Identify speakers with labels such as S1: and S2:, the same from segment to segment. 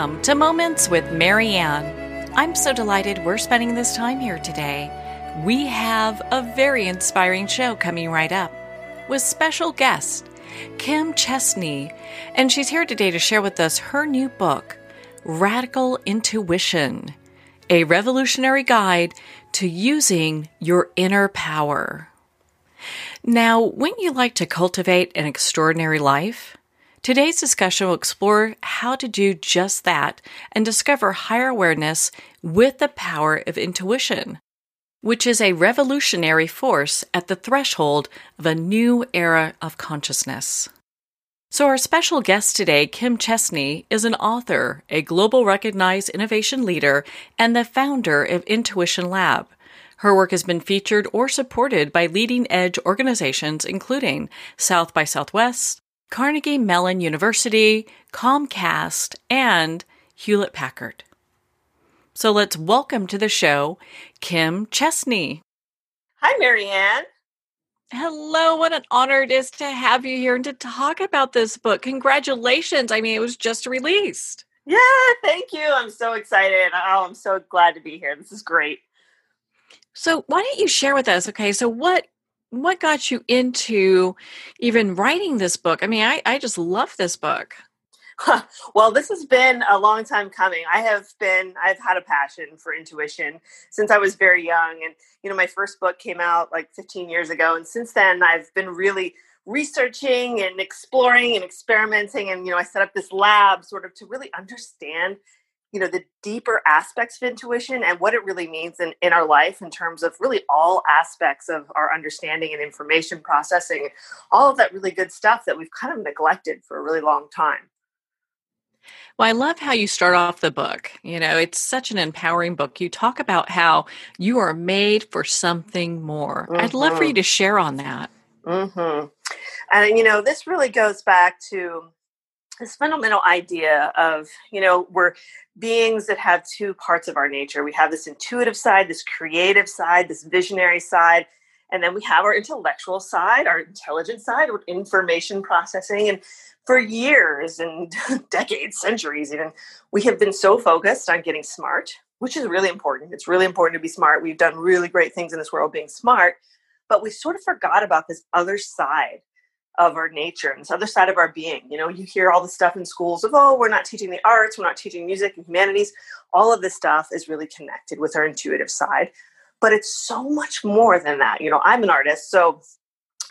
S1: Welcome to Moments with Marianne. I'm so delighted we're spending this time here today. We have a very inspiring show coming right up with special guest Kim Chestney, and she's here today to share with us her new book, Radical Intuition A Revolutionary Guide to Using Your Inner Power. Now, wouldn't you like to cultivate an extraordinary life? Today's discussion will explore how to do just that and discover higher awareness with the power of intuition, which is a revolutionary force at the threshold of a new era of consciousness. So, our special guest today, Kim Chestney, is an author, a global recognized innovation leader, and the founder of Intuition Lab. Her work has been featured or supported by leading edge organizations including South by Southwest, Carnegie Mellon University, Comcast, and Hewlett Packard. So let's welcome to the show Kim Chestney.
S2: Hi, Marianne.
S1: Hello, what an honor it is to have you here and to talk about this book. Congratulations. I mean, it was just released.
S2: Yeah, thank you. I'm so excited. Oh, I'm so glad to be here. This is great.
S1: So, why don't you share with us? Okay, so what what got you into even writing this book? I mean, I, I just love this book.
S2: well, this has been a long time coming. I have been, I've had a passion for intuition since I was very young. And, you know, my first book came out like 15 years ago. And since then, I've been really researching and exploring and experimenting. And, you know, I set up this lab sort of to really understand you know the deeper aspects of intuition and what it really means in, in our life in terms of really all aspects of our understanding and information processing all of that really good stuff that we've kind of neglected for a really long time
S1: well, I love how you start off the book. You know, it's such an empowering book. You talk about how you are made for something more. Mm-hmm. I'd love for you mm-hmm. to share on that.
S2: Mm-hmm. And, you know, this really goes back to this fundamental idea of you know we're beings that have two parts of our nature. We have this intuitive side this creative side this visionary side and then we have our intellectual side our intelligent side with information processing and for years and decades centuries even we have been so focused on getting smart which is really important. It's really important to be smart. We've done really great things in this world being smart but we sort of forgot about this other side of our nature and this other side of our being. You know, you hear all the stuff in schools of, oh, we're not teaching the arts, we're not teaching music and humanities. All of this stuff is really connected with our intuitive side. But it's so much more than that. You know, I'm an artist, so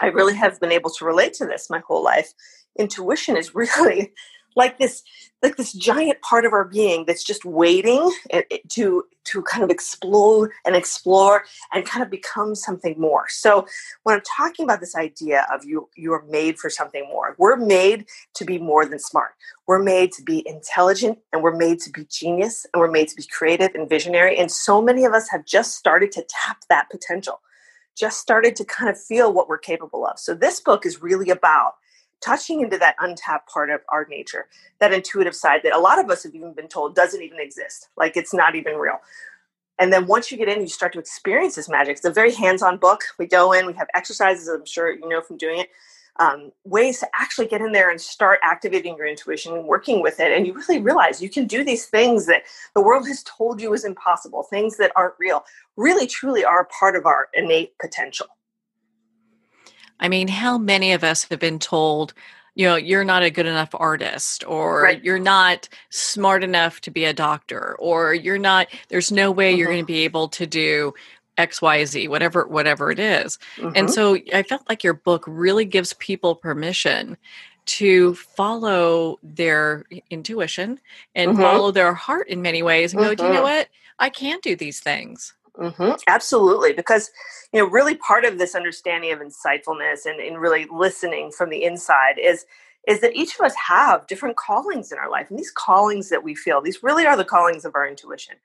S2: I really have been able to relate to this my whole life. Intuition is really like this like this giant part of our being that's just waiting to to kind of explode and explore and kind of become something more. So when i'm talking about this idea of you you are made for something more we're made to be more than smart. We're made to be intelligent and we're made to be genius and we're made to be creative and visionary. And so many of us have just started to tap that potential just started to kind of feel what we're capable of. So this book is really about touching into that untapped part of our nature, that intuitive side that a lot of us have even been told doesn't even exist, like it's not even real. And then once you get in, you start to experience this magic. It's a very hands on book. We go in, we have exercises, I'm sure you know from doing it, um, ways to actually get in there and start activating your intuition and working with it. And you really realize you can do these things that the world has told you is impossible, things that aren't real, really truly are part of our innate potential.
S1: I mean, how many of us have been told, you know, you're not a good enough artist, or right. you're not smart enough to be a doctor, or you're not, there's no way mm-hmm. you're going to be able to do XYZ, whatever, whatever it is. Mm-hmm. And so I felt like your book really gives people permission to follow their intuition and mm-hmm. follow their heart in many ways and go, do you know mm-hmm. what? I can do these things.
S2: Mm-hmm. Absolutely, because you know, really part of this understanding of insightfulness and, and really listening from the inside is is that each of us have different callings in our life, and these callings that we feel, these really are the callings of our intuition.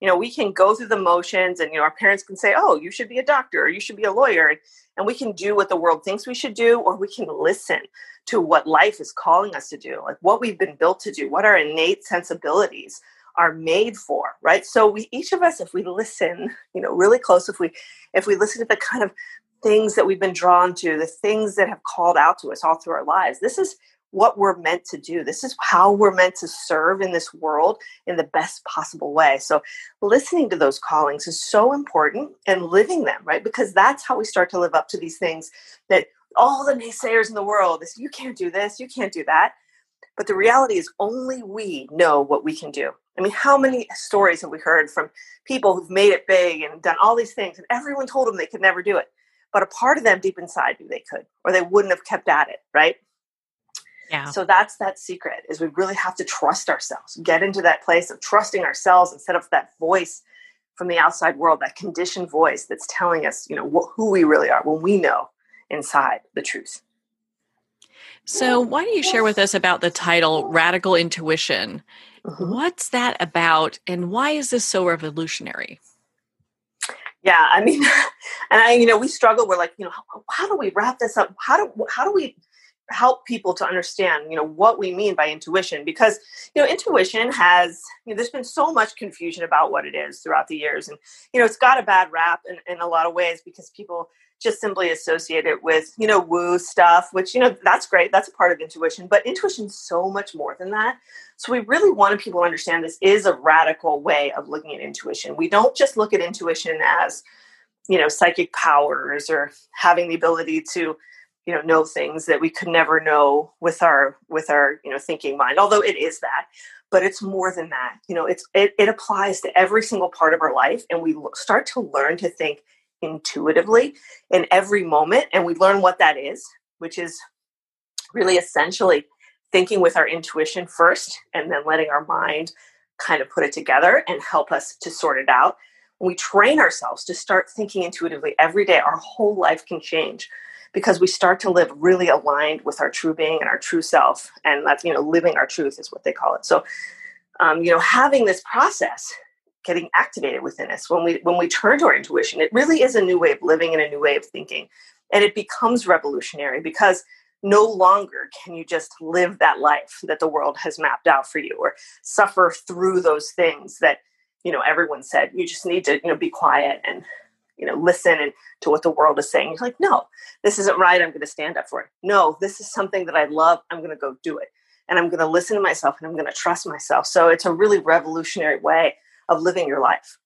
S2: You know, we can go through the motions, and you know, our parents can say, "Oh, you should be a doctor, or you should be a lawyer," and we can do what the world thinks we should do, or we can listen to what life is calling us to do, like what we've been built to do, what our innate sensibilities are made for right so we each of us if we listen you know really close if we if we listen to the kind of things that we've been drawn to the things that have called out to us all through our lives this is what we're meant to do. This is how we're meant to serve in this world in the best possible way. So, listening to those callings is so important and living them, right? Because that's how we start to live up to these things that all the naysayers in the world is you can't do this, you can't do that. But the reality is only we know what we can do. I mean, how many stories have we heard from people who've made it big and done all these things, and everyone told them they could never do it? But a part of them deep inside knew they could, or they wouldn't have kept at it, right?
S1: Yeah.
S2: So that's that secret is we really have to trust ourselves, get into that place of trusting ourselves instead of that voice from the outside world, that conditioned voice that's telling us, you know, wh- who we really are when we know inside the truth.
S1: So, why don't you share with us about the title Radical Intuition? Mm-hmm. What's that about, and why is this so revolutionary?
S2: Yeah, I mean, and I, you know, we struggle. We're like, you know, how, how do we wrap this up? How do how do we help people to understand you know what we mean by intuition because you know intuition has you know there's been so much confusion about what it is throughout the years and you know it's got a bad rap in, in a lot of ways because people just simply associate it with you know woo stuff which you know that's great that's a part of intuition but intuition's so much more than that. So we really wanted people to understand this is a radical way of looking at intuition. We don't just look at intuition as you know psychic powers or having the ability to you know know things that we could never know with our with our you know thinking mind although it is that but it's more than that. You know it's it, it applies to every single part of our life and we start to learn to think intuitively in every moment and we learn what that is which is really essentially thinking with our intuition first and then letting our mind kind of put it together and help us to sort it out. When we train ourselves to start thinking intuitively every day. Our whole life can change because we start to live really aligned with our true being and our true self and that's you know living our truth is what they call it. So um, you know having this process getting activated within us when we when we turn to our intuition it really is a new way of living and a new way of thinking and it becomes revolutionary because no longer can you just live that life that the world has mapped out for you or suffer through those things that you know everyone said you just need to you know be quiet and you know listen and to what the world is saying. He's like, no, this isn't right. I'm going to stand up for it. No, this is something that I love. I'm going to go do it, and I'm going to listen to myself, and I'm going to trust myself. So it's a really revolutionary way of living your life.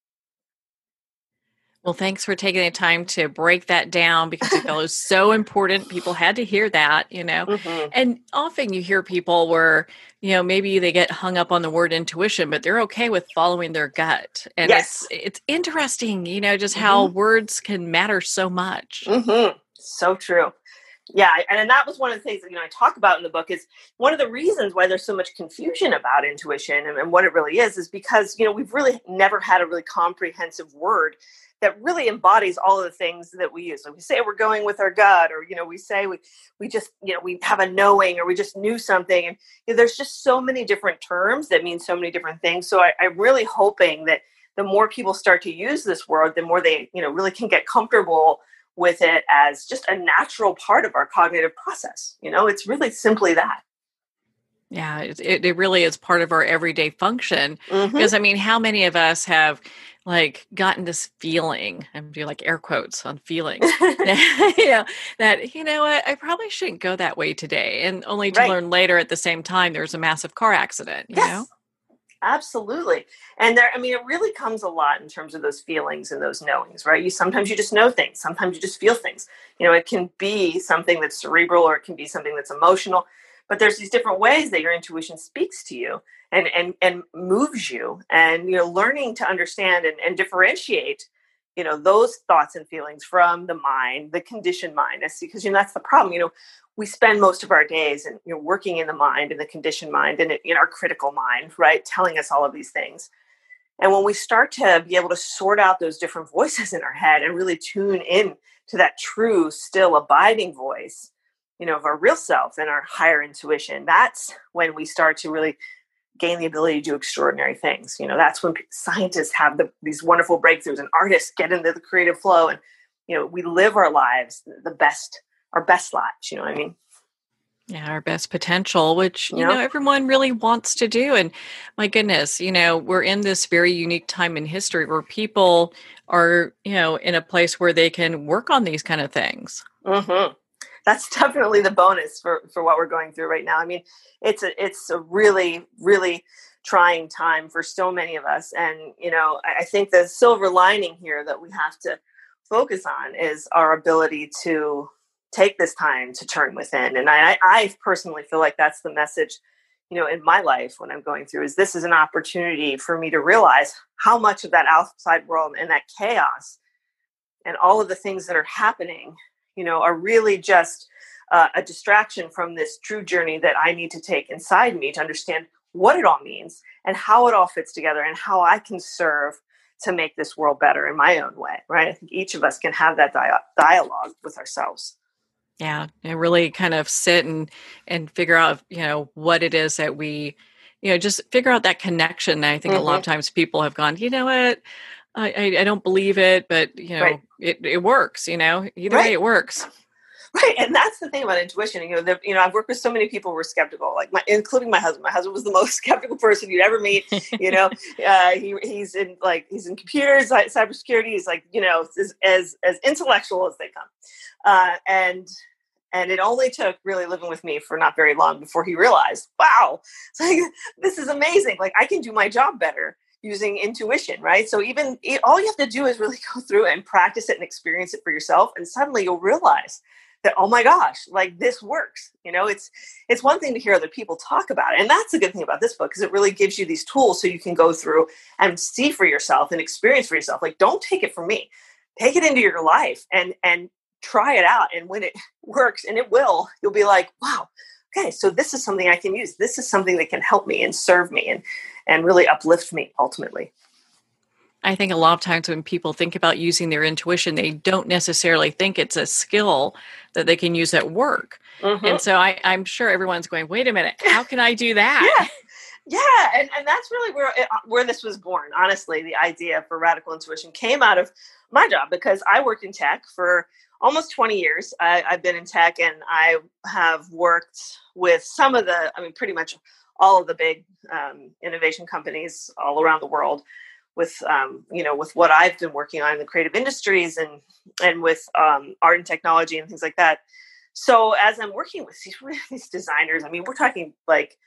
S1: Well, thanks for taking the time to break that down because I felt it was so important. People had to hear that, you know. Mm-hmm. And often you hear people where, you know, maybe they get hung up on the word intuition, but they're okay with following their gut. And yes. it's it's interesting, you know, just mm-hmm. how words can matter so much.
S2: Mm-hmm. So true. Yeah, and and that was one of the things that you know I talk about in the book is one of the reasons why there's so much confusion about intuition and, and what it really is is because you know we've really never had a really comprehensive word that really embodies all of the things that we use. So we say we're going with our gut, or you know, we say we we just you know we have a knowing, or we just knew something, and you know, there's just so many different terms that mean so many different things. So I, I'm really hoping that the more people start to use this word, the more they you know really can get comfortable with it as just a natural part of our cognitive process. You know, it's really simply that.
S1: Yeah, it, it really is part of our everyday function. Mm-hmm. Because I mean, how many of us have like gotten this feeling i'm doing like air quotes on feeling you know that you know I, I, probably shouldn't go that way today and only to right. learn later at the same time there's a massive car accident you yes. know
S2: absolutely and there i mean it really comes a lot in terms of those feelings and those knowings right? You sometimes you just know things sometimes you just feel things. You know it can be something that's cerebral or it can be something that's emotional but there's these different ways that your intuition speaks to you and and and moves you and you know learning to understand and, and differentiate you know those thoughts and feelings from the mind the conditioned mind because you know that's the problem you know we spend most of our days and you know working in the mind in the conditioned mind and in our critical mind right telling us all of these things and when we start to be able to sort out those different voices in our head and really tune in to that true still abiding voice you know of our real self and our higher intuition that's when we start to really gain the ability to do extraordinary things. You know, that's when scientists have the, these wonderful breakthroughs and artists get into the creative flow and, you know, we live our lives the best, our best lives, you know what I mean?
S1: Yeah, our best potential, which, you yep. know, everyone really wants to do. And my goodness, you know, we're in this very unique time in history where people are, you know, in a place where they can work on these kind of things.
S2: Mm-hmm that's definitely the bonus for for what we're going through right now. I mean, it's a it's a really really trying time for so many of us, and you know, I think the silver lining here that we have to focus on is our ability to take this time to turn within. And I, I personally feel like that's the message, you know, in my life when I'm going through is this is an opportunity for me to realize how much of that outside world and that chaos and all of the things that are happening, you know, are really just uh, a distraction from this true journey that I need to take inside me to understand what it all means and how it all fits together and how I can serve to make this world better in my own way, right? I think each of us can have that dia- dialogue with ourselves.
S1: Yeah, and really kind of sit and and figure out, you know, what it is that we, you know, just figure out that connection. I think mm-hmm. a lot of mm-hmm. times people have gone, you know what, I I, I don't believe it, but you know, right. it it works. You know, either right. way, it works.
S2: Right, and that's the thing about intuition. You know, the, you know, I've worked with so many people who were skeptical, like my, including my husband. My husband was the most skeptical person you'd ever meet. You know, uh, he, he's in like he's in computers, like cybersecurity. He's like you know as as, as intellectual as they come, uh, and and it only took really living with me for not very long before he realized, wow, like, this is amazing. Like I can do my job better using intuition, right? So even all you have to do is really go through and practice it and experience it for yourself, and suddenly you'll realize that oh my gosh like this works you know? It's it's one thing to hear other people talk about it and that's the good thing about this book because it really gives you these tools so you can go through and see for yourself and experience for yourself like don't take it from me. Take it into your life and and try it out and when it works and it will you'll be like wow okay so this is something i can use. This is something that can help me and serve me and and really uplift me ultimately
S1: I think a lot of times when people think about using their intuition, they don't necessarily think it's a skill that they can use at work. Mm-hmm. And so I, am sure everyone's going, wait a minute, how can I do that?
S2: yeah. Yeah, and, and that's really where it, where this was born. Honestly, the idea for radical intuition came out of my job because I worked in tech for almost 20 years. I, I've been in tech, and I have worked with some of the, I mean, pretty much all of the big um, innovation companies all around the world with um, you know with what I've been working on in the creative industries and and with um, art and technology and things like that. So as I'm working with these, these designers, I mean, we're talking like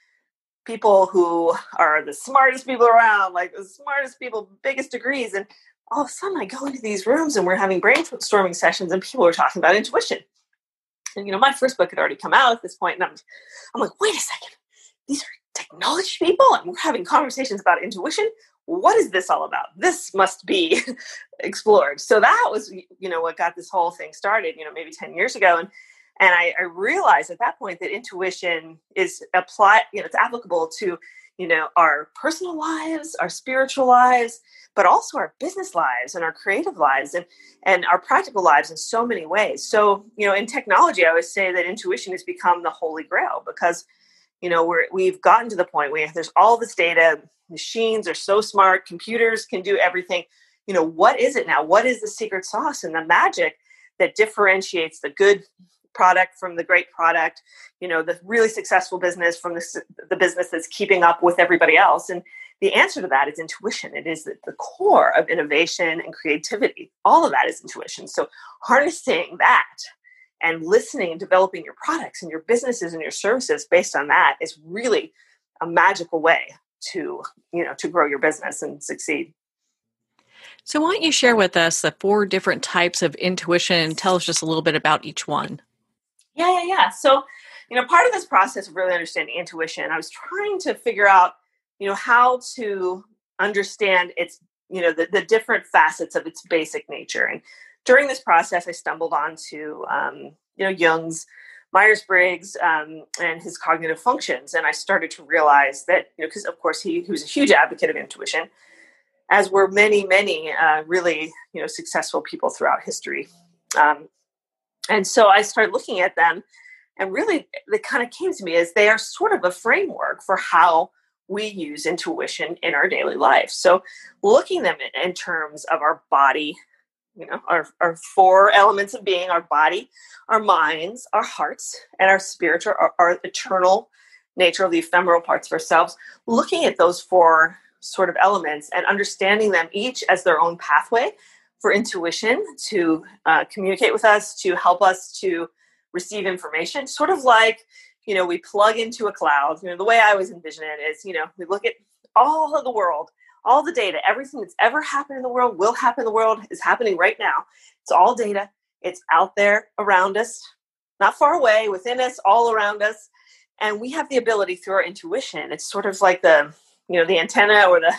S2: people who are the smartest people around, like the smartest people, biggest degrees, and all of a sudden I go into these rooms and we're having brainstorming sessions and people are talking about intuition. And you know, my first book had already come out at this point, and I'm I'm like, wait a second, these are technology people, and we're having conversations about intuition what is this all about? This must be explored. So that was, you know, what got this whole thing started, you know, maybe 10 years ago. And and I, I realized at that point that intuition is apply, you know, it's applicable to, you know, our personal lives, our spiritual lives, but also our business lives and our creative lives and and our practical lives in so many ways. So, you know, in technology, I always say that intuition has become the holy grail because, you know, we're we've gotten to the point where there's all this data machines are so smart computers can do everything. You know what is it now? What is the secret sauce and the magic that differentiates the good product from the great product? You know the really successful business from the, the business that's keeping up with everybody else. And the answer to that is intuition. It is the, the core of innovation and creativity. All of that is intuition. So harnessing that and listening and developing your products and your businesses and your services based on that is really a magical way to you know to grow your business and succeed.
S1: So why don't you share with us the four different types of intuition and tell us just a little bit about each one?
S2: Yeah yeah yeah. So you know part of this process of really understanding intuition i was trying to figure out you know how to understand its you know the, the different facets of its basic nature. And during this process i stumbled onto um, you know jung's Myers Briggs um, and his cognitive functions. And I started to realize that, you know, because of course he, he was a huge advocate of intuition, as were many, many uh, really, you know, successful people throughout history. Um, and so I started looking at them, and really, it kind of came to me as they are sort of a framework for how we use intuition in our daily life. So, looking them in, in terms of our body, you know our, our four elements of being our body our minds our hearts and our spiritual our, our eternal nature of the ephemeral parts of ourselves looking at those four sort of elements and understanding them each as their own pathway for intuition to uh, communicate with us to help us to receive information, sort of like, you know, we plug into a cloud. You know, the way I always envision it is, you know, we look at all of the world, all the data, everything that's ever happened in the world, will happen in the world, is happening right now. It's all data. It's out there around us, not far away, within us, all around us. And we have the ability through our intuition. It's sort of like the, you know, the antenna or the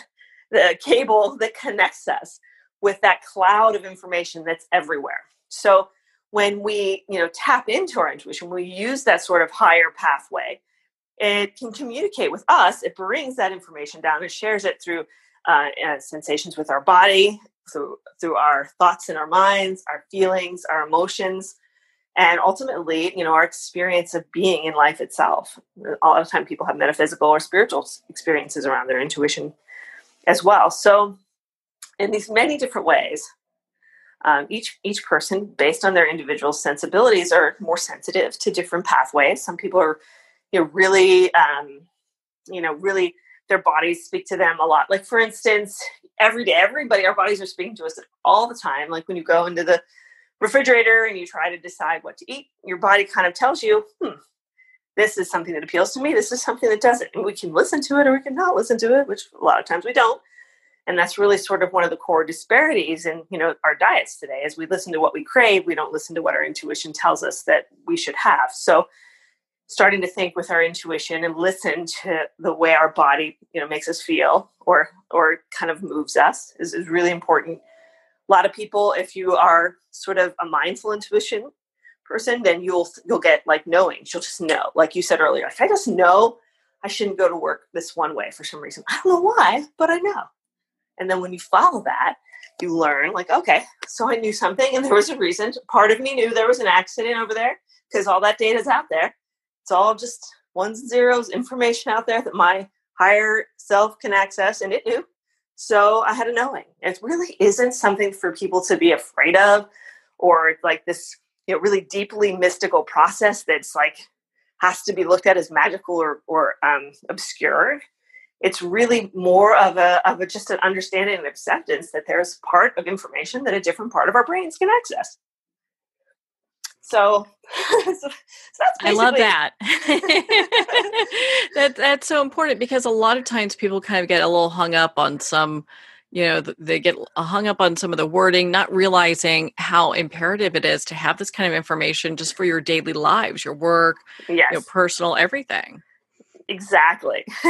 S2: the cable that connects us with that cloud of information that's everywhere. So when we, you know, tap into our intuition, we use that sort of higher pathway, it can communicate with us. It brings that information down and shares it through uh, uh, sensations with our body, through through our thoughts in our minds, our feelings, our emotions, and ultimately, you know, our experience of being in life itself. A lot of time, people have metaphysical or spiritual experiences around their intuition as well. So, in these many different ways, um, each each person, based on their individual sensibilities, are more sensitive to different pathways. Some people are, you know, really, um, you know, really their bodies speak to them a lot. Like for instance, every day, everybody, our bodies are speaking to us all the time. Like when you go into the refrigerator and you try to decide what to eat, your body kind of tells you, hmm, this is something that appeals to me. This is something that doesn't. And we can listen to it or we can not listen to it, which a lot of times we don't. And that's really sort of one of the core disparities in you know our diets today. As we listen to what we crave, we don't listen to what our intuition tells us that we should have. So starting to think with our intuition and listen to the way our body you know makes us feel or or kind of moves us is, is really important a lot of people if you are sort of a mindful intuition person, then you'll you'll get like knowing. She'll just know, like you said earlier. If I just know I shouldn't go to work this one way for some reason, I don't know why, but I know. And then when you follow that, you learn like, okay, so I knew something, and there was a reason. Part of me knew there was an accident over there because all that data is out there. It's all just ones and zeros, information out there that my higher self can access, and it knew. So I had a knowing. It really isn't something for people to be afraid of or like this you know really deeply mystical process that's like has to be looked at as magical or or um, obscure. It's really more of a of a just an understanding and acceptance that there's part of information that a different part of our brains can access. So, so, so
S1: I love that. that that's so important because a lot of times people kind of get a little hung up on some you know they get hung up on some of the wording not realizing how imperative it is to have this kind of information just for your daily lives your work yes. you know, personal everything
S2: exactly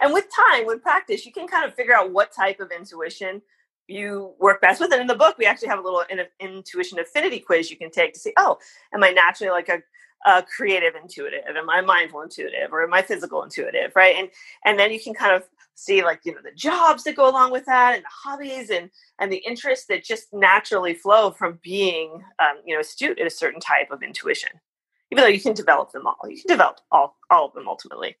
S2: and with time with practice you can kind of figure out what type of intuition you work best with. And in the book we actually have a little in- intuition affinity quiz you can take to see oh am i naturally like a uh, creative intuitive? Am i mindful intuitive? Or am i physical intuitive? Right? And and then you can kind of see like you know the jobs that go along with that and the hobbies and and the interests that just naturally flow from being um, you know astute at a certain type of intuition. Even though you can develop them all. You can develop all all of them ultimately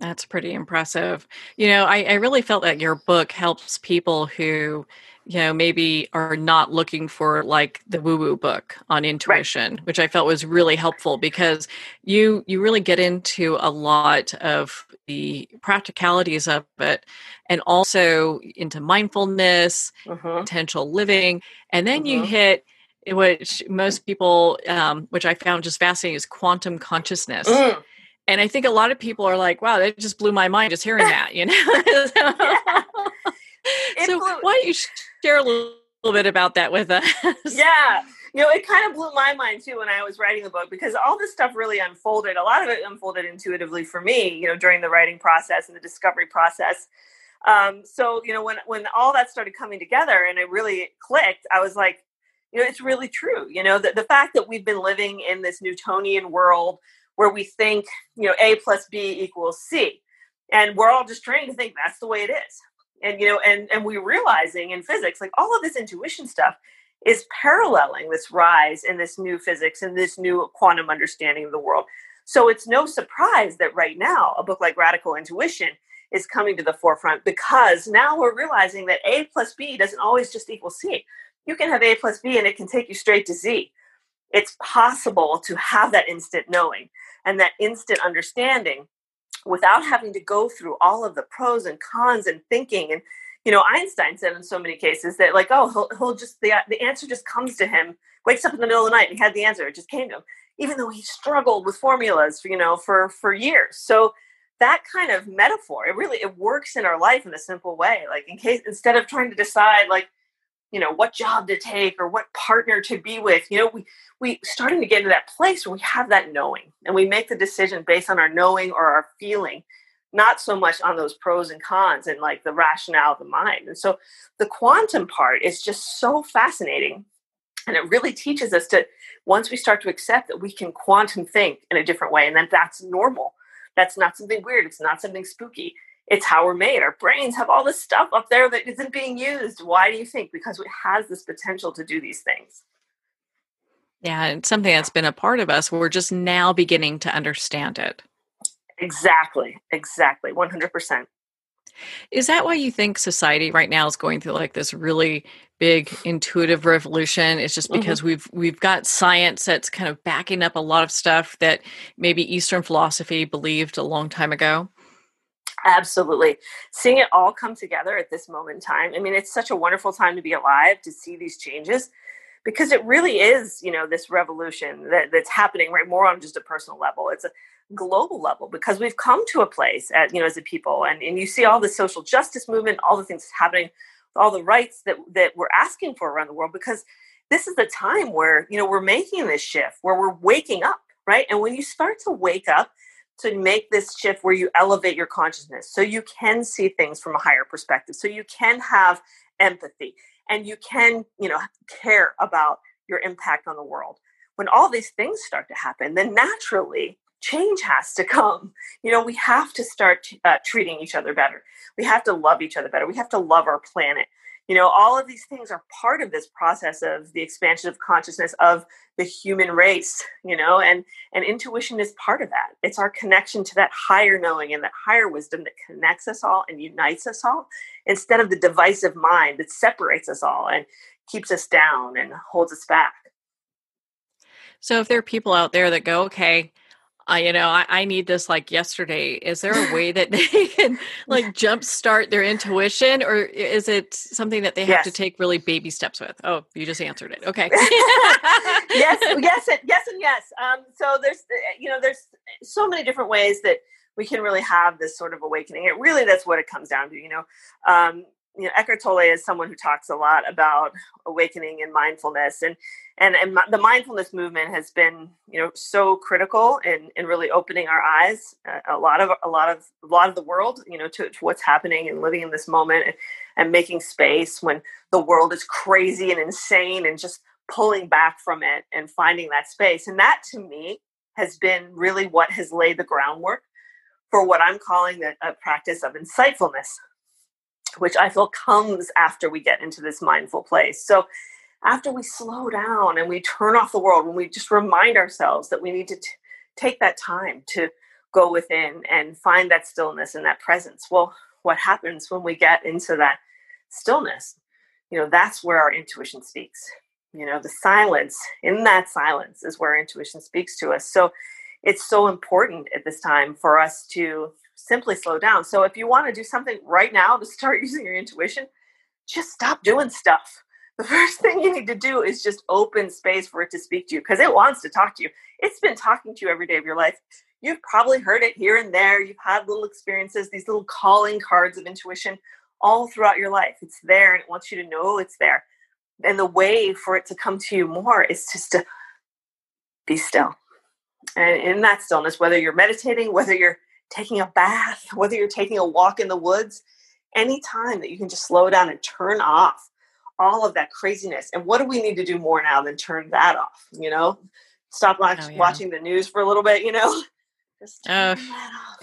S1: that's pretty impressive you know I, I really felt that your book helps people who you know maybe are not looking for like the woo woo book on intuition right. which i felt was really helpful because you you really get into a lot of the practicalities of it and also into mindfulness uh-huh. potential living and then uh-huh. you mm-hmm. hit which most people um, which i found just fascinating is quantum consciousness mm. And i think a lot of people are like wow that just blew my mind just hearing that you know so blew- why don't you share a little, little bit about that with us?
S2: Yeah. You know, it kind of blew my mind too when I was writing the book because all this stuff really unfolded. A lot of it unfolded intuitively for me, you know, during the writing process and the discovery process. Um, so, you know, when when all that started coming together and it really clicked, I was like, you know, it's really true. You know, the, the fact that we've been living in this Newtonian world where we think, you know, A plus B equals C. And we're all just trained to think that's the way it is. And you know and and we're realizing in physics like all of this intuition stuff is paralleling this rise in this new physics and this new quantum understanding of the world. So it's no surprise that right now a book like radical intuition is coming to the forefront because now we're realizing that a plus b doesn't always just equal c. You can have a plus b and it can take you straight to z it's possible to have that instant knowing and that instant understanding without having to go through all of the pros and cons and thinking and you know, Einstein said in so many cases that like, oh, he'll, he'll just, the, the answer just comes to him, wakes up in the middle of the night and he had the answer. It just came to him, even though he struggled with formulas, you know, for, for years. So that kind of metaphor, it really, it works in our life in a simple way. Like in case, instead of trying to decide like, you know, what job to take or what partner to be with, you know, we, we starting to get into that place where we have that knowing and we make the decision based on our knowing or our feeling not so much on those pros and cons and like the rationale of the mind. And so the quantum part is just so fascinating. And it really teaches us to, once we start to accept that we can quantum think in a different way, and then that's normal. That's not something weird. It's not something spooky. It's how we're made. Our brains have all this stuff up there that isn't being used. Why do you think? Because it has this potential to do these things.
S1: Yeah, it's something that's been a part of us. We're just now beginning to understand it.
S2: Exactly. Exactly. 100%.
S1: Is that why you think society right now is going through like this really big intuitive revolution? It's just because mm-hmm. we've we've got science that's kind of backing up a lot of stuff that maybe Eastern philosophy believed a long time ago.
S2: Absolutely. Seeing it all come together at this moment in time. I mean, it's such a wonderful time to be alive to see these changes because it really is, you know, this revolution that, that's happening right more on just a personal level. It's a global level because we've come to a place at, you know, as a people and, and you see all the social justice movement, all the things happening, all the rights that, that we're asking for around the world because this is the time where, you know, we're making this shift where we're waking up, right? And when you start to wake up, to make this shift where you elevate your consciousness so you can see things from a higher perspective so you can have empathy and you can you know care about your impact on the world when all these things start to happen then naturally change has to come. You know, we have to start uh, treating each other better. We have to love each other better. We have to love our planet. You know, all of these things are part of this process of the expansion of consciousness of the human race, you know, and and intuition is part of that. It's our connection to that higher knowing and that higher wisdom that connects us all and unites us all instead of the divisive mind that separates us all and keeps us down and holds us back.
S1: So if there are people out there that go, okay, uh, you know, I, I, need this like yesterday. Is there a way that they can like jumpstart their intuition, or is it something that they have yes. to take really baby steps with? Oh, you just answered it. Okay.
S2: yes, yes, and, yes, and yes. Um, so there's, uh, you know, there's so many different ways that we can really have this sort of awakening. It really that's what it comes down to. You know, um, you know, Eckhart Tolle is someone who talks a lot about awakening and mindfulness, and and and the mindfulness movement has been, you know, so critical in in really opening our eyes. Uh, a lot of a lot of a lot of the world, you know, to, to what's happening and living in this moment, and, and making space when the world is crazy and insane, and just pulling back from it and finding that space. And that, to me, has been really what has laid the groundwork for what I'm calling the, a practice of insightfulness which I feel comes after we get into this mindful place. So, after we slow down and we turn off the world, when we just remind ourselves that we need to t- take that time to go within and find that stillness and that presence, well, what happens when we get into that stillness? You know, that's where our intuition speaks. You know, the silence, in that silence, is where intuition speaks to us. So, it's so important at this time for us to simply slow down. So if you want to do something right now to start using your intuition, just stop doing stuff. The first thing you need to do is just open space for it to speak to you because it wants to talk to you. It's been talking to you every day of your life. You've probably heard it here and there. You've had little experiences, these little calling cards of intuition all throughout your life. It's there and it wants you to know it's there. And the way for it to come to you more is just to be still. And in that stillness, whether you're meditating, whether you're taking a bath, whether you're taking a walk in the woods, any time that you can just slow down and turn off all of that craziness. And what do we need to do more now than turn that off? You know, stop watch, oh, yeah. watching the news for a little bit, you know? Just
S1: uh,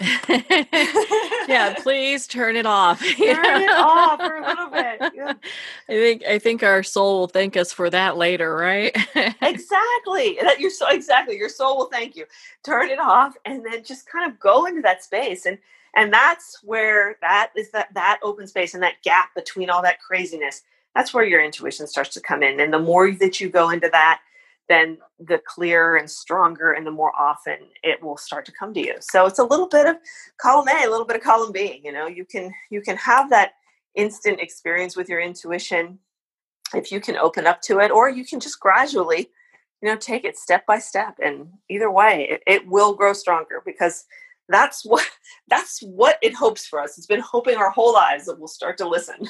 S1: yeah, please turn it off.
S2: turn it off for a little bit. Yeah.
S1: I think I think our soul will thank us for that later, right?
S2: exactly. That your soul exactly your soul will thank you. Turn it off and then just kind of go into that space and and that's where that is that that open space and that gap between all that craziness. That's where your intuition starts to come in. And the more that you go into that, then the clearer and stronger and the more often it will start to come to you. So it's a little bit of column A, a little bit of column B. You know, you can you can have that instant experience with your intuition if you can open up to it or you can just gradually you know take it step by step and either way it, it, will grow stronger because that's what that's what it hopes for us it's been hoping our whole lives that we'll start to listen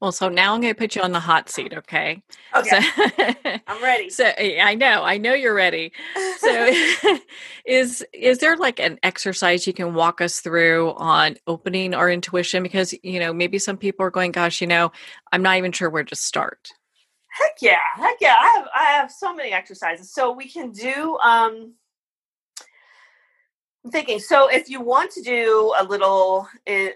S1: well, so now I'm going to put you on the hot seat, okay?
S2: Okay. So, I'm ready.
S1: So I know, I know you're ready. So is is there like an exercise you can walk us through on opening our intuition because, you know, maybe some people are going, gosh, you know, I'm not even sure where to start.
S2: Heck yeah. Heck yeah. I have I have so many exercises. So we can do um Thinking. So, if you want to do a little, eh,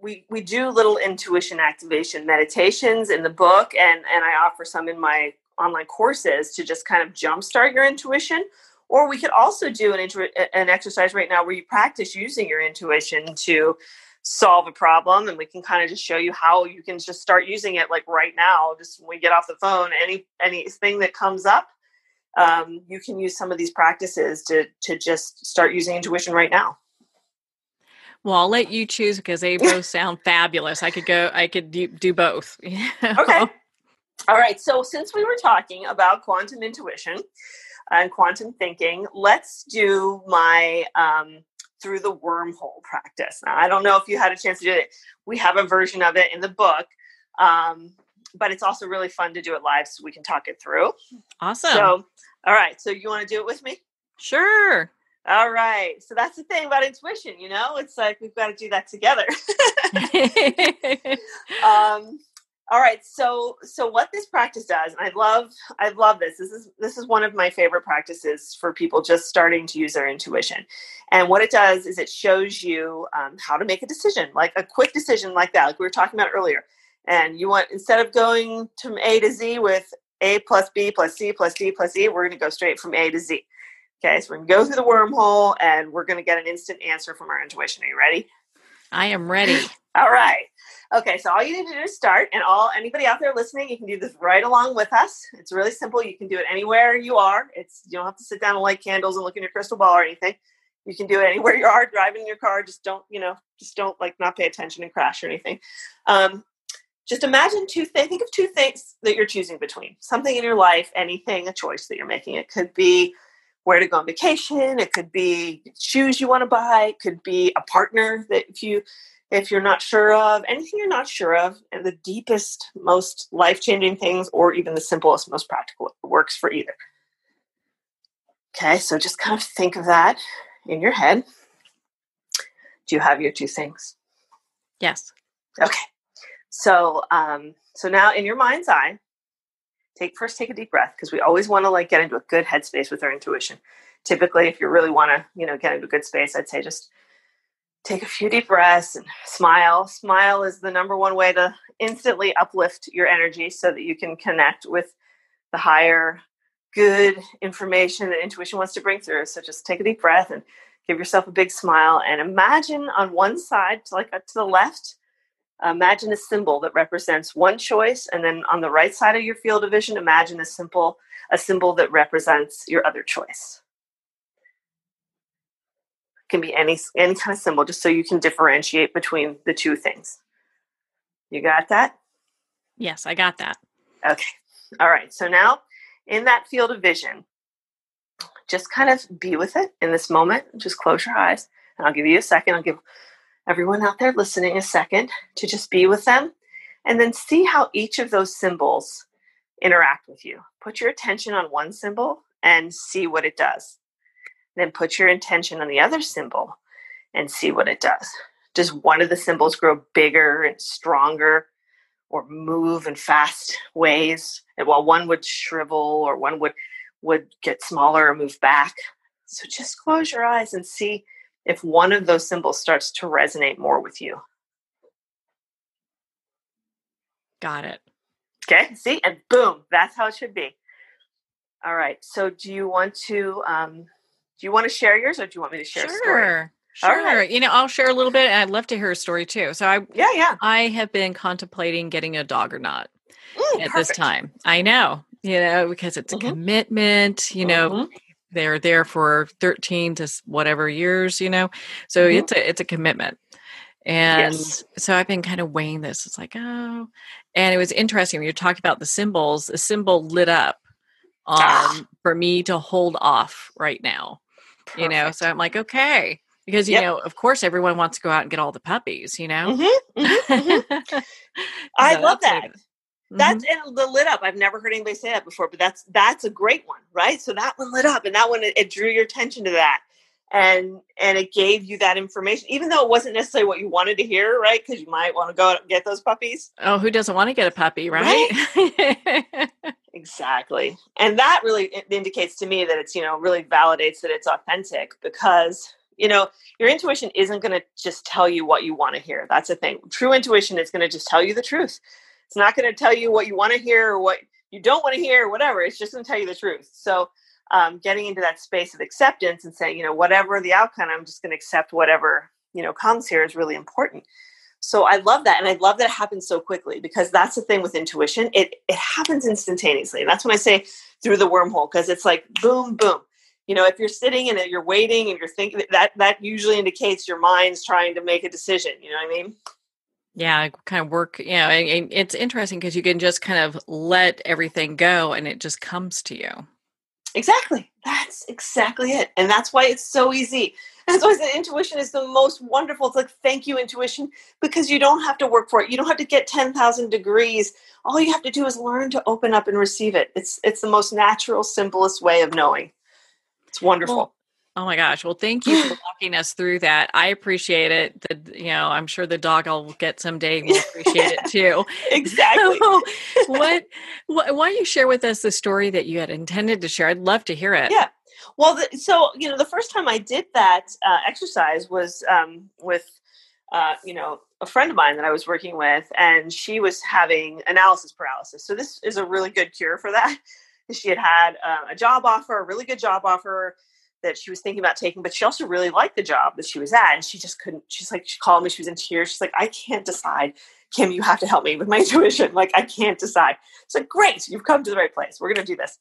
S2: we we do little intuition activation meditations in the book, and and I offer some in my online courses to just kind of jumpstart your intuition. Or we could also do an an exercise right now where you practice using your intuition to solve a problem, and we can kind of just show you how you can just start using it like right now. Just when we get off the phone, any anything that comes up um, you can use some of these practices to to just start using intuition right now.
S1: Well, I'll let you choose because they both sound fabulous. I could go. I could do, do both.
S2: Okay. All right. So since we were talking about quantum intuition and quantum thinking, let's do my um, through the wormhole practice. Now, I don't know if you had a chance to do it. We have a version of it in the book. Um, but it's also really fun to do it live so we can talk it through.
S1: Awesome.
S2: So, all right. So, you want to do it with me?
S1: Sure.
S2: All right. So, that's the thing about intuition, you know, it's like we've got to do that together. um, all right so so what this practice does and i love i love this this is this is one of my favorite practices for people just starting to use their intuition and what it does is it shows you um, how to make a decision like a quick decision like that like we were talking about earlier and you want, instead of going from A to Z with A plus B plus C plus D plus E, we're going to go straight from A to Z. Okay, so we're going to go through the wormhole and we're going to get an instant answer from our intuition. Are you ready?
S1: I am ready.
S2: all right. Okay, so all you need to do is start, and all anybody out there listening, you can do this right along with us. It's really simple. You can do it anywhere you are. It's you don't have to sit down and light candles and look in your crystal ball or anything. You can do it anywhere you are, driving in your car. Just don't, you know, just don't like not pay attention and crash or anything. Um, just imagine two things think of two things that you're choosing between. Something in your life anything a choice that you're making. It could be where to go on vacation. It could be shoes you want to buy. It could be a partner that if you if you're not sure of. Anything you're not sure of and the deepest most life-changing things or even the simplest most practical works for either. Okay so just kind of think of that in your head. Do you have your two things?
S1: Yes.
S2: Okay so, um, so now in your mind's eye, take first take a deep breath because we always want to like get into a good headspace with our intuition. Typically, if you really want to, you know, get into a good space, I'd say just take a few deep breaths and smile. Smile is the number one way to instantly uplift your energy so that you can connect with the higher good information that intuition wants to bring through. So just take a deep breath and give yourself a big smile and imagine on one side, to like uh, to the left, imagine a symbol that represents one choice and then on the right side of your field of vision imagine a symbol a symbol that represents your other choice. It can be any any kind of symbol just so you can differentiate between the two things. You got that?
S1: Yes i got that.
S2: Okay. All right so now in that field of vision just kind of be with it in this moment. Just close your eyes and i'll give you a second. I'll give everyone out there listening a second to just be with them and then see how each of those symbols interact with you. Put your attention on one symbol and see what it does. Then put your intention on the other symbol and see what it does. Does one of the symbols grow bigger and stronger or move in fast ways? And while one would shrivel or one would would get smaller or move back. So just close your eyes and see if one of those symbols starts to resonate more with you.
S1: Got it.
S2: Okay, see, and boom, that's how it should be. All right. So, do you want to um, do you want to share yours, or do you want me to share?
S1: Sure. Sure. Right. You know, I'll share a little bit, and I'd love to hear a story too. So, I
S2: yeah, yeah,
S1: I have been contemplating getting a dog or not mm, at perfect. this time. I know, you know, because it's mm-hmm. a commitment. You know, mm-hmm they're there for 13 to whatever years you know so mm-hmm. it's a it's a commitment And yes. so I've been kind of weighing this. It's like, oh, and it was interesting when you talked about the symbols, the symbol lit up um, ah. for me to hold off right now. Perfect. You know, so I'm like, okay. Because, you yep. know, of course, everyone wants to go out and get all the puppies, you know?
S2: Mm-hmm, mm-hmm, mm-hmm. I love that. That's mm-hmm. and the lit up. I've never heard anybody say that before, but that's that's a great one, right? So that one lit up, and that one it, it drew your attention to that and and it gave you that information even though it wasn't necessarily what you wanted to hear right because you might want to go get those puppies
S1: oh who doesn't want to get a puppy right,
S2: right? exactly and that really indicates to me that it's you know really validates that it's authentic because you know your intuition isn't going to just tell you what you want to hear that's the thing true intuition is going to just tell you the truth it's not going to tell you what you want to hear or what you don't want to hear or whatever it's just going to tell you the truth so um, getting into that space of acceptance and saying, you know, whatever the outcome, I'm just going to accept whatever, you know, comes here is really important. So I love that. And I love that it happens so quickly because that's the thing with intuition. It, it happens instantaneously. And that's when I say through the wormhole, because it's like boom, boom. You know, if you're sitting and you're waiting and you're thinking that, that usually indicates your mind's trying to make a decision. You know what I mean?
S1: Yeah, kind of work. Yeah, and it's interesting because you can just kind of let everything go and it just comes to you.
S2: Exactly. That's exactly it. And that's why it's so easy. That's why the intuition is the most wonderful. It's like, thank you, intuition, because you don't have to work for it. You don't have to get 10,000 degrees. All you have to do is learn to open up and receive it. It's, it's the most natural, simplest way of knowing. It's wonderful. Well,
S1: Oh my gosh. Well, thank you for walking us through that. I appreciate it. The, you know, I'm sure the dog I'll get someday will appreciate it too.
S2: exactly.
S1: So what, what, why don't you share with us the story that you had intended to share? I'd love to hear it.
S2: Yeah. Well, the, so, you know, the first time I did that uh, exercise was um, with, uh, you know, a friend of mine that I was working with, and she was having analysis paralysis. So this is a really good cure for that. She had had uh, a job offer, a really good job offer that she was thinking about taking, but she also really liked the job that she was at. And she just couldn't, she's like, she called me, she was in tears. She's like, I can't decide. Kim, you have to help me with my intuition. Like, I can't decide. It's like, great, you've come to the right place. We're going to do this.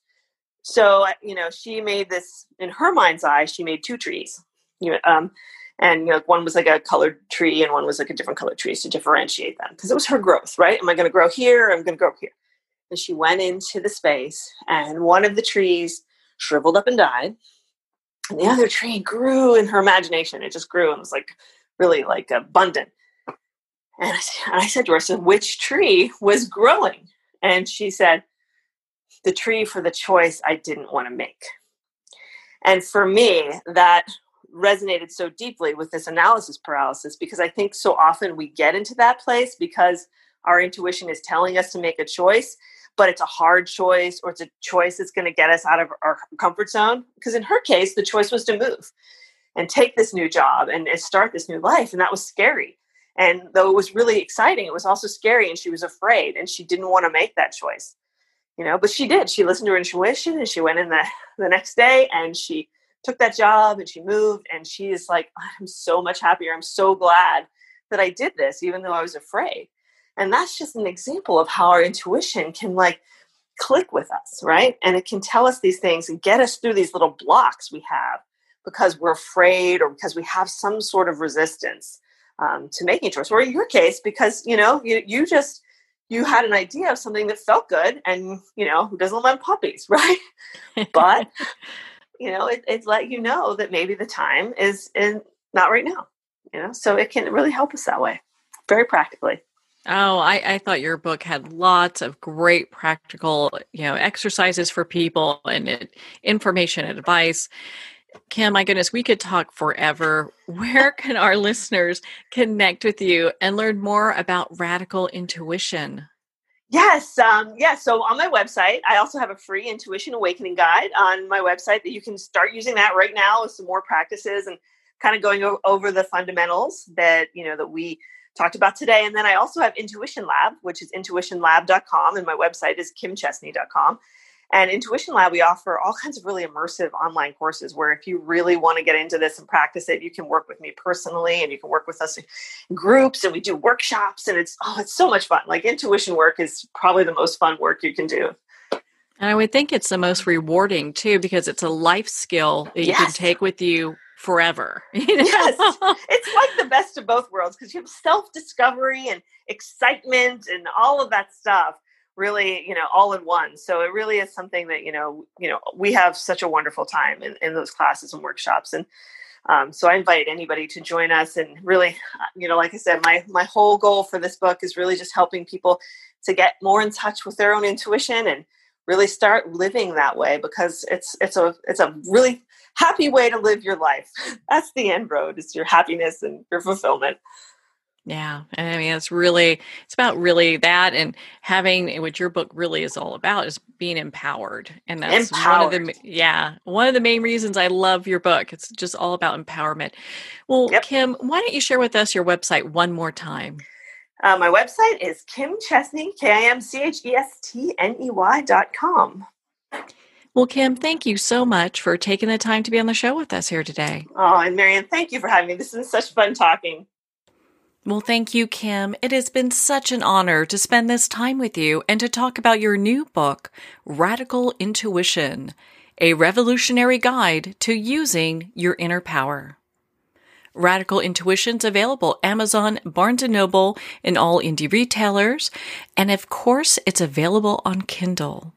S2: So, you know, she made this in her mind's eye, she made two trees. You know, um, and you know, one was like a colored tree and one was like a different colored trees to differentiate them because it was her growth, right? Am I going to grow here? I'm going to grow here. And she went into the space, and one of the trees shriveled up and died and the other tree grew in her imagination. It just grew and was like really like abundant. And I, said to her, said, which tree was growing? And she said, the tree for the choice I didn't want to make. And for me, that resonated so deeply with this analysis paralysis because I think so often we get into that place because our intuition is telling us to make a choice but it's a hard choice or it's a choice that's going to get us out of our comfort zone. Because in her case, the choice was to move and take this new job and, and start this new life. And that was scary. And though it was really exciting, it was also scary and she was afraid and she didn't want to make that choice. You know, but she did. She listened to her intuition and she went in the, the next day and she took that job and she moved and she is like, I'm so much happier. I'm so glad that I did this, even though I was afraid. And that's just an example of how our intuition can like click with us, right? And it can tell us these things and get us through these little blocks we have because we're afraid or because we have some sort of resistance um, to making a choice. Or in your case, because you know you you just you had an idea of something that felt good, and you know who doesn't love puppies, right? but you know it, it let you know that maybe the time is in not right now. You know, so it can really help us that way, very practically.
S1: Oh, I, I thought your book had lots of great practical, you know, exercises for people and it, information and advice. Kim, my goodness, we could talk forever. Where can our listeners connect with you and learn more about radical intuition?
S2: Yes, um, yes. So on my website, I also have a free intuition awakening guide on my website that you can start using that right now with some more practices and kind of going over the fundamentals that you know that we talked about today. And then I also have Intuition Lab, which is intuitionlab.com, and my website is kimchestney.com. And Intuition Lab, we offer all kinds of really immersive online courses where if you really want to get into this and practice it, you can work with me personally and you can work with us in groups and we do workshops and it's oh, it's so much fun. Like intuition work is probably the most fun work you can do.
S1: And I would think it's the most rewarding too because it's a life skill that you yes. can take with you forever.
S2: Yes, it's like the best of both worlds because you have self discovery and excitement and all of that stuff really you know all in one so it really is something that you know you know we have such a wonderful time in, in those classes and workshops and um, so i invite anybody to join us and really you know like i said my my whole goal for this book is really just helping people to get more in touch with their own intuition and really start living that way because it's it's a it's a really happy way to live your life that's the end road is your happiness and your fulfillment
S1: yeah. I mean, it's really, it's about really that and having what your book really is all about is being empowered. And that's empowered. one of the, yeah, one of the main reasons I love your book. It's just all about empowerment. Well, yep. Kim, why don't you share with us your website one more time?
S2: Uh, my website is Kim Chestney, K I M C H E S T N E Y dot com.
S1: Well, Kim, thank you so much for taking the time to be on the show with us here today.
S2: Oh, and Marianne, thank you for having me. This is such fun talking.
S1: Well, thank you, Kim. It has been such an honor to spend this time with you and to talk about your new book, Radical Intuition A Revolutionary Guide to Using Your Inner Power. Radical Intuition's available Amazon, Barnes & Noble, and all indie retailers, and of course, it's available on Kindle.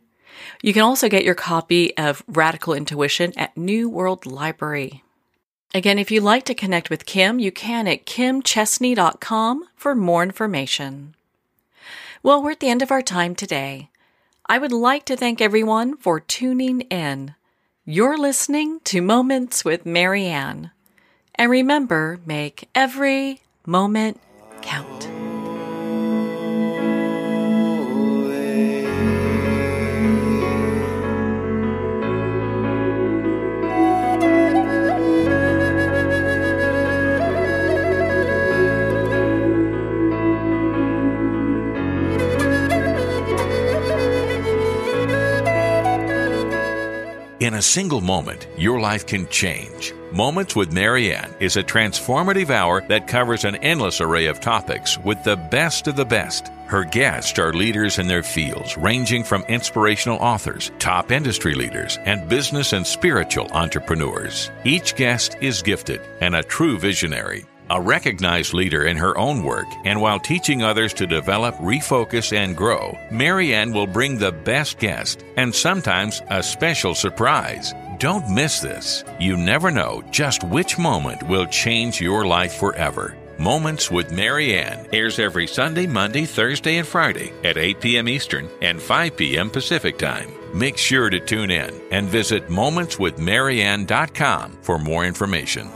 S1: You can also get your copy of Radical Intuition at New World Library. Again, if you'd like to connect with Kim, you can at kimchestney.com for more information. Well, we're at the end of our time today. I would like to thank everyone for tuning in. You're listening to Moments with Marianne. And remember, make every moment count.
S3: In a single moment, your life can change. Moments with Marianne is a transformative hour that covers an endless array of topics with the best of the best. Her guests are leaders in their fields, ranging from inspirational authors, top industry leaders, and business and spiritual entrepreneurs. Each guest is gifted and a true visionary a recognized leader in her own work, and while teaching others to develop, refocus, and grow, Marianne will bring the best guest and sometimes a special surprise. Don't miss this. You never know just which moment will change your life forever. Moments with Marianne airs every Sunday, Monday, Thursday, and Friday at 8 p.m. Eastern and 5 p.m. Pacific Time. Make sure to tune in and visit momentswithmarianne.com for more information.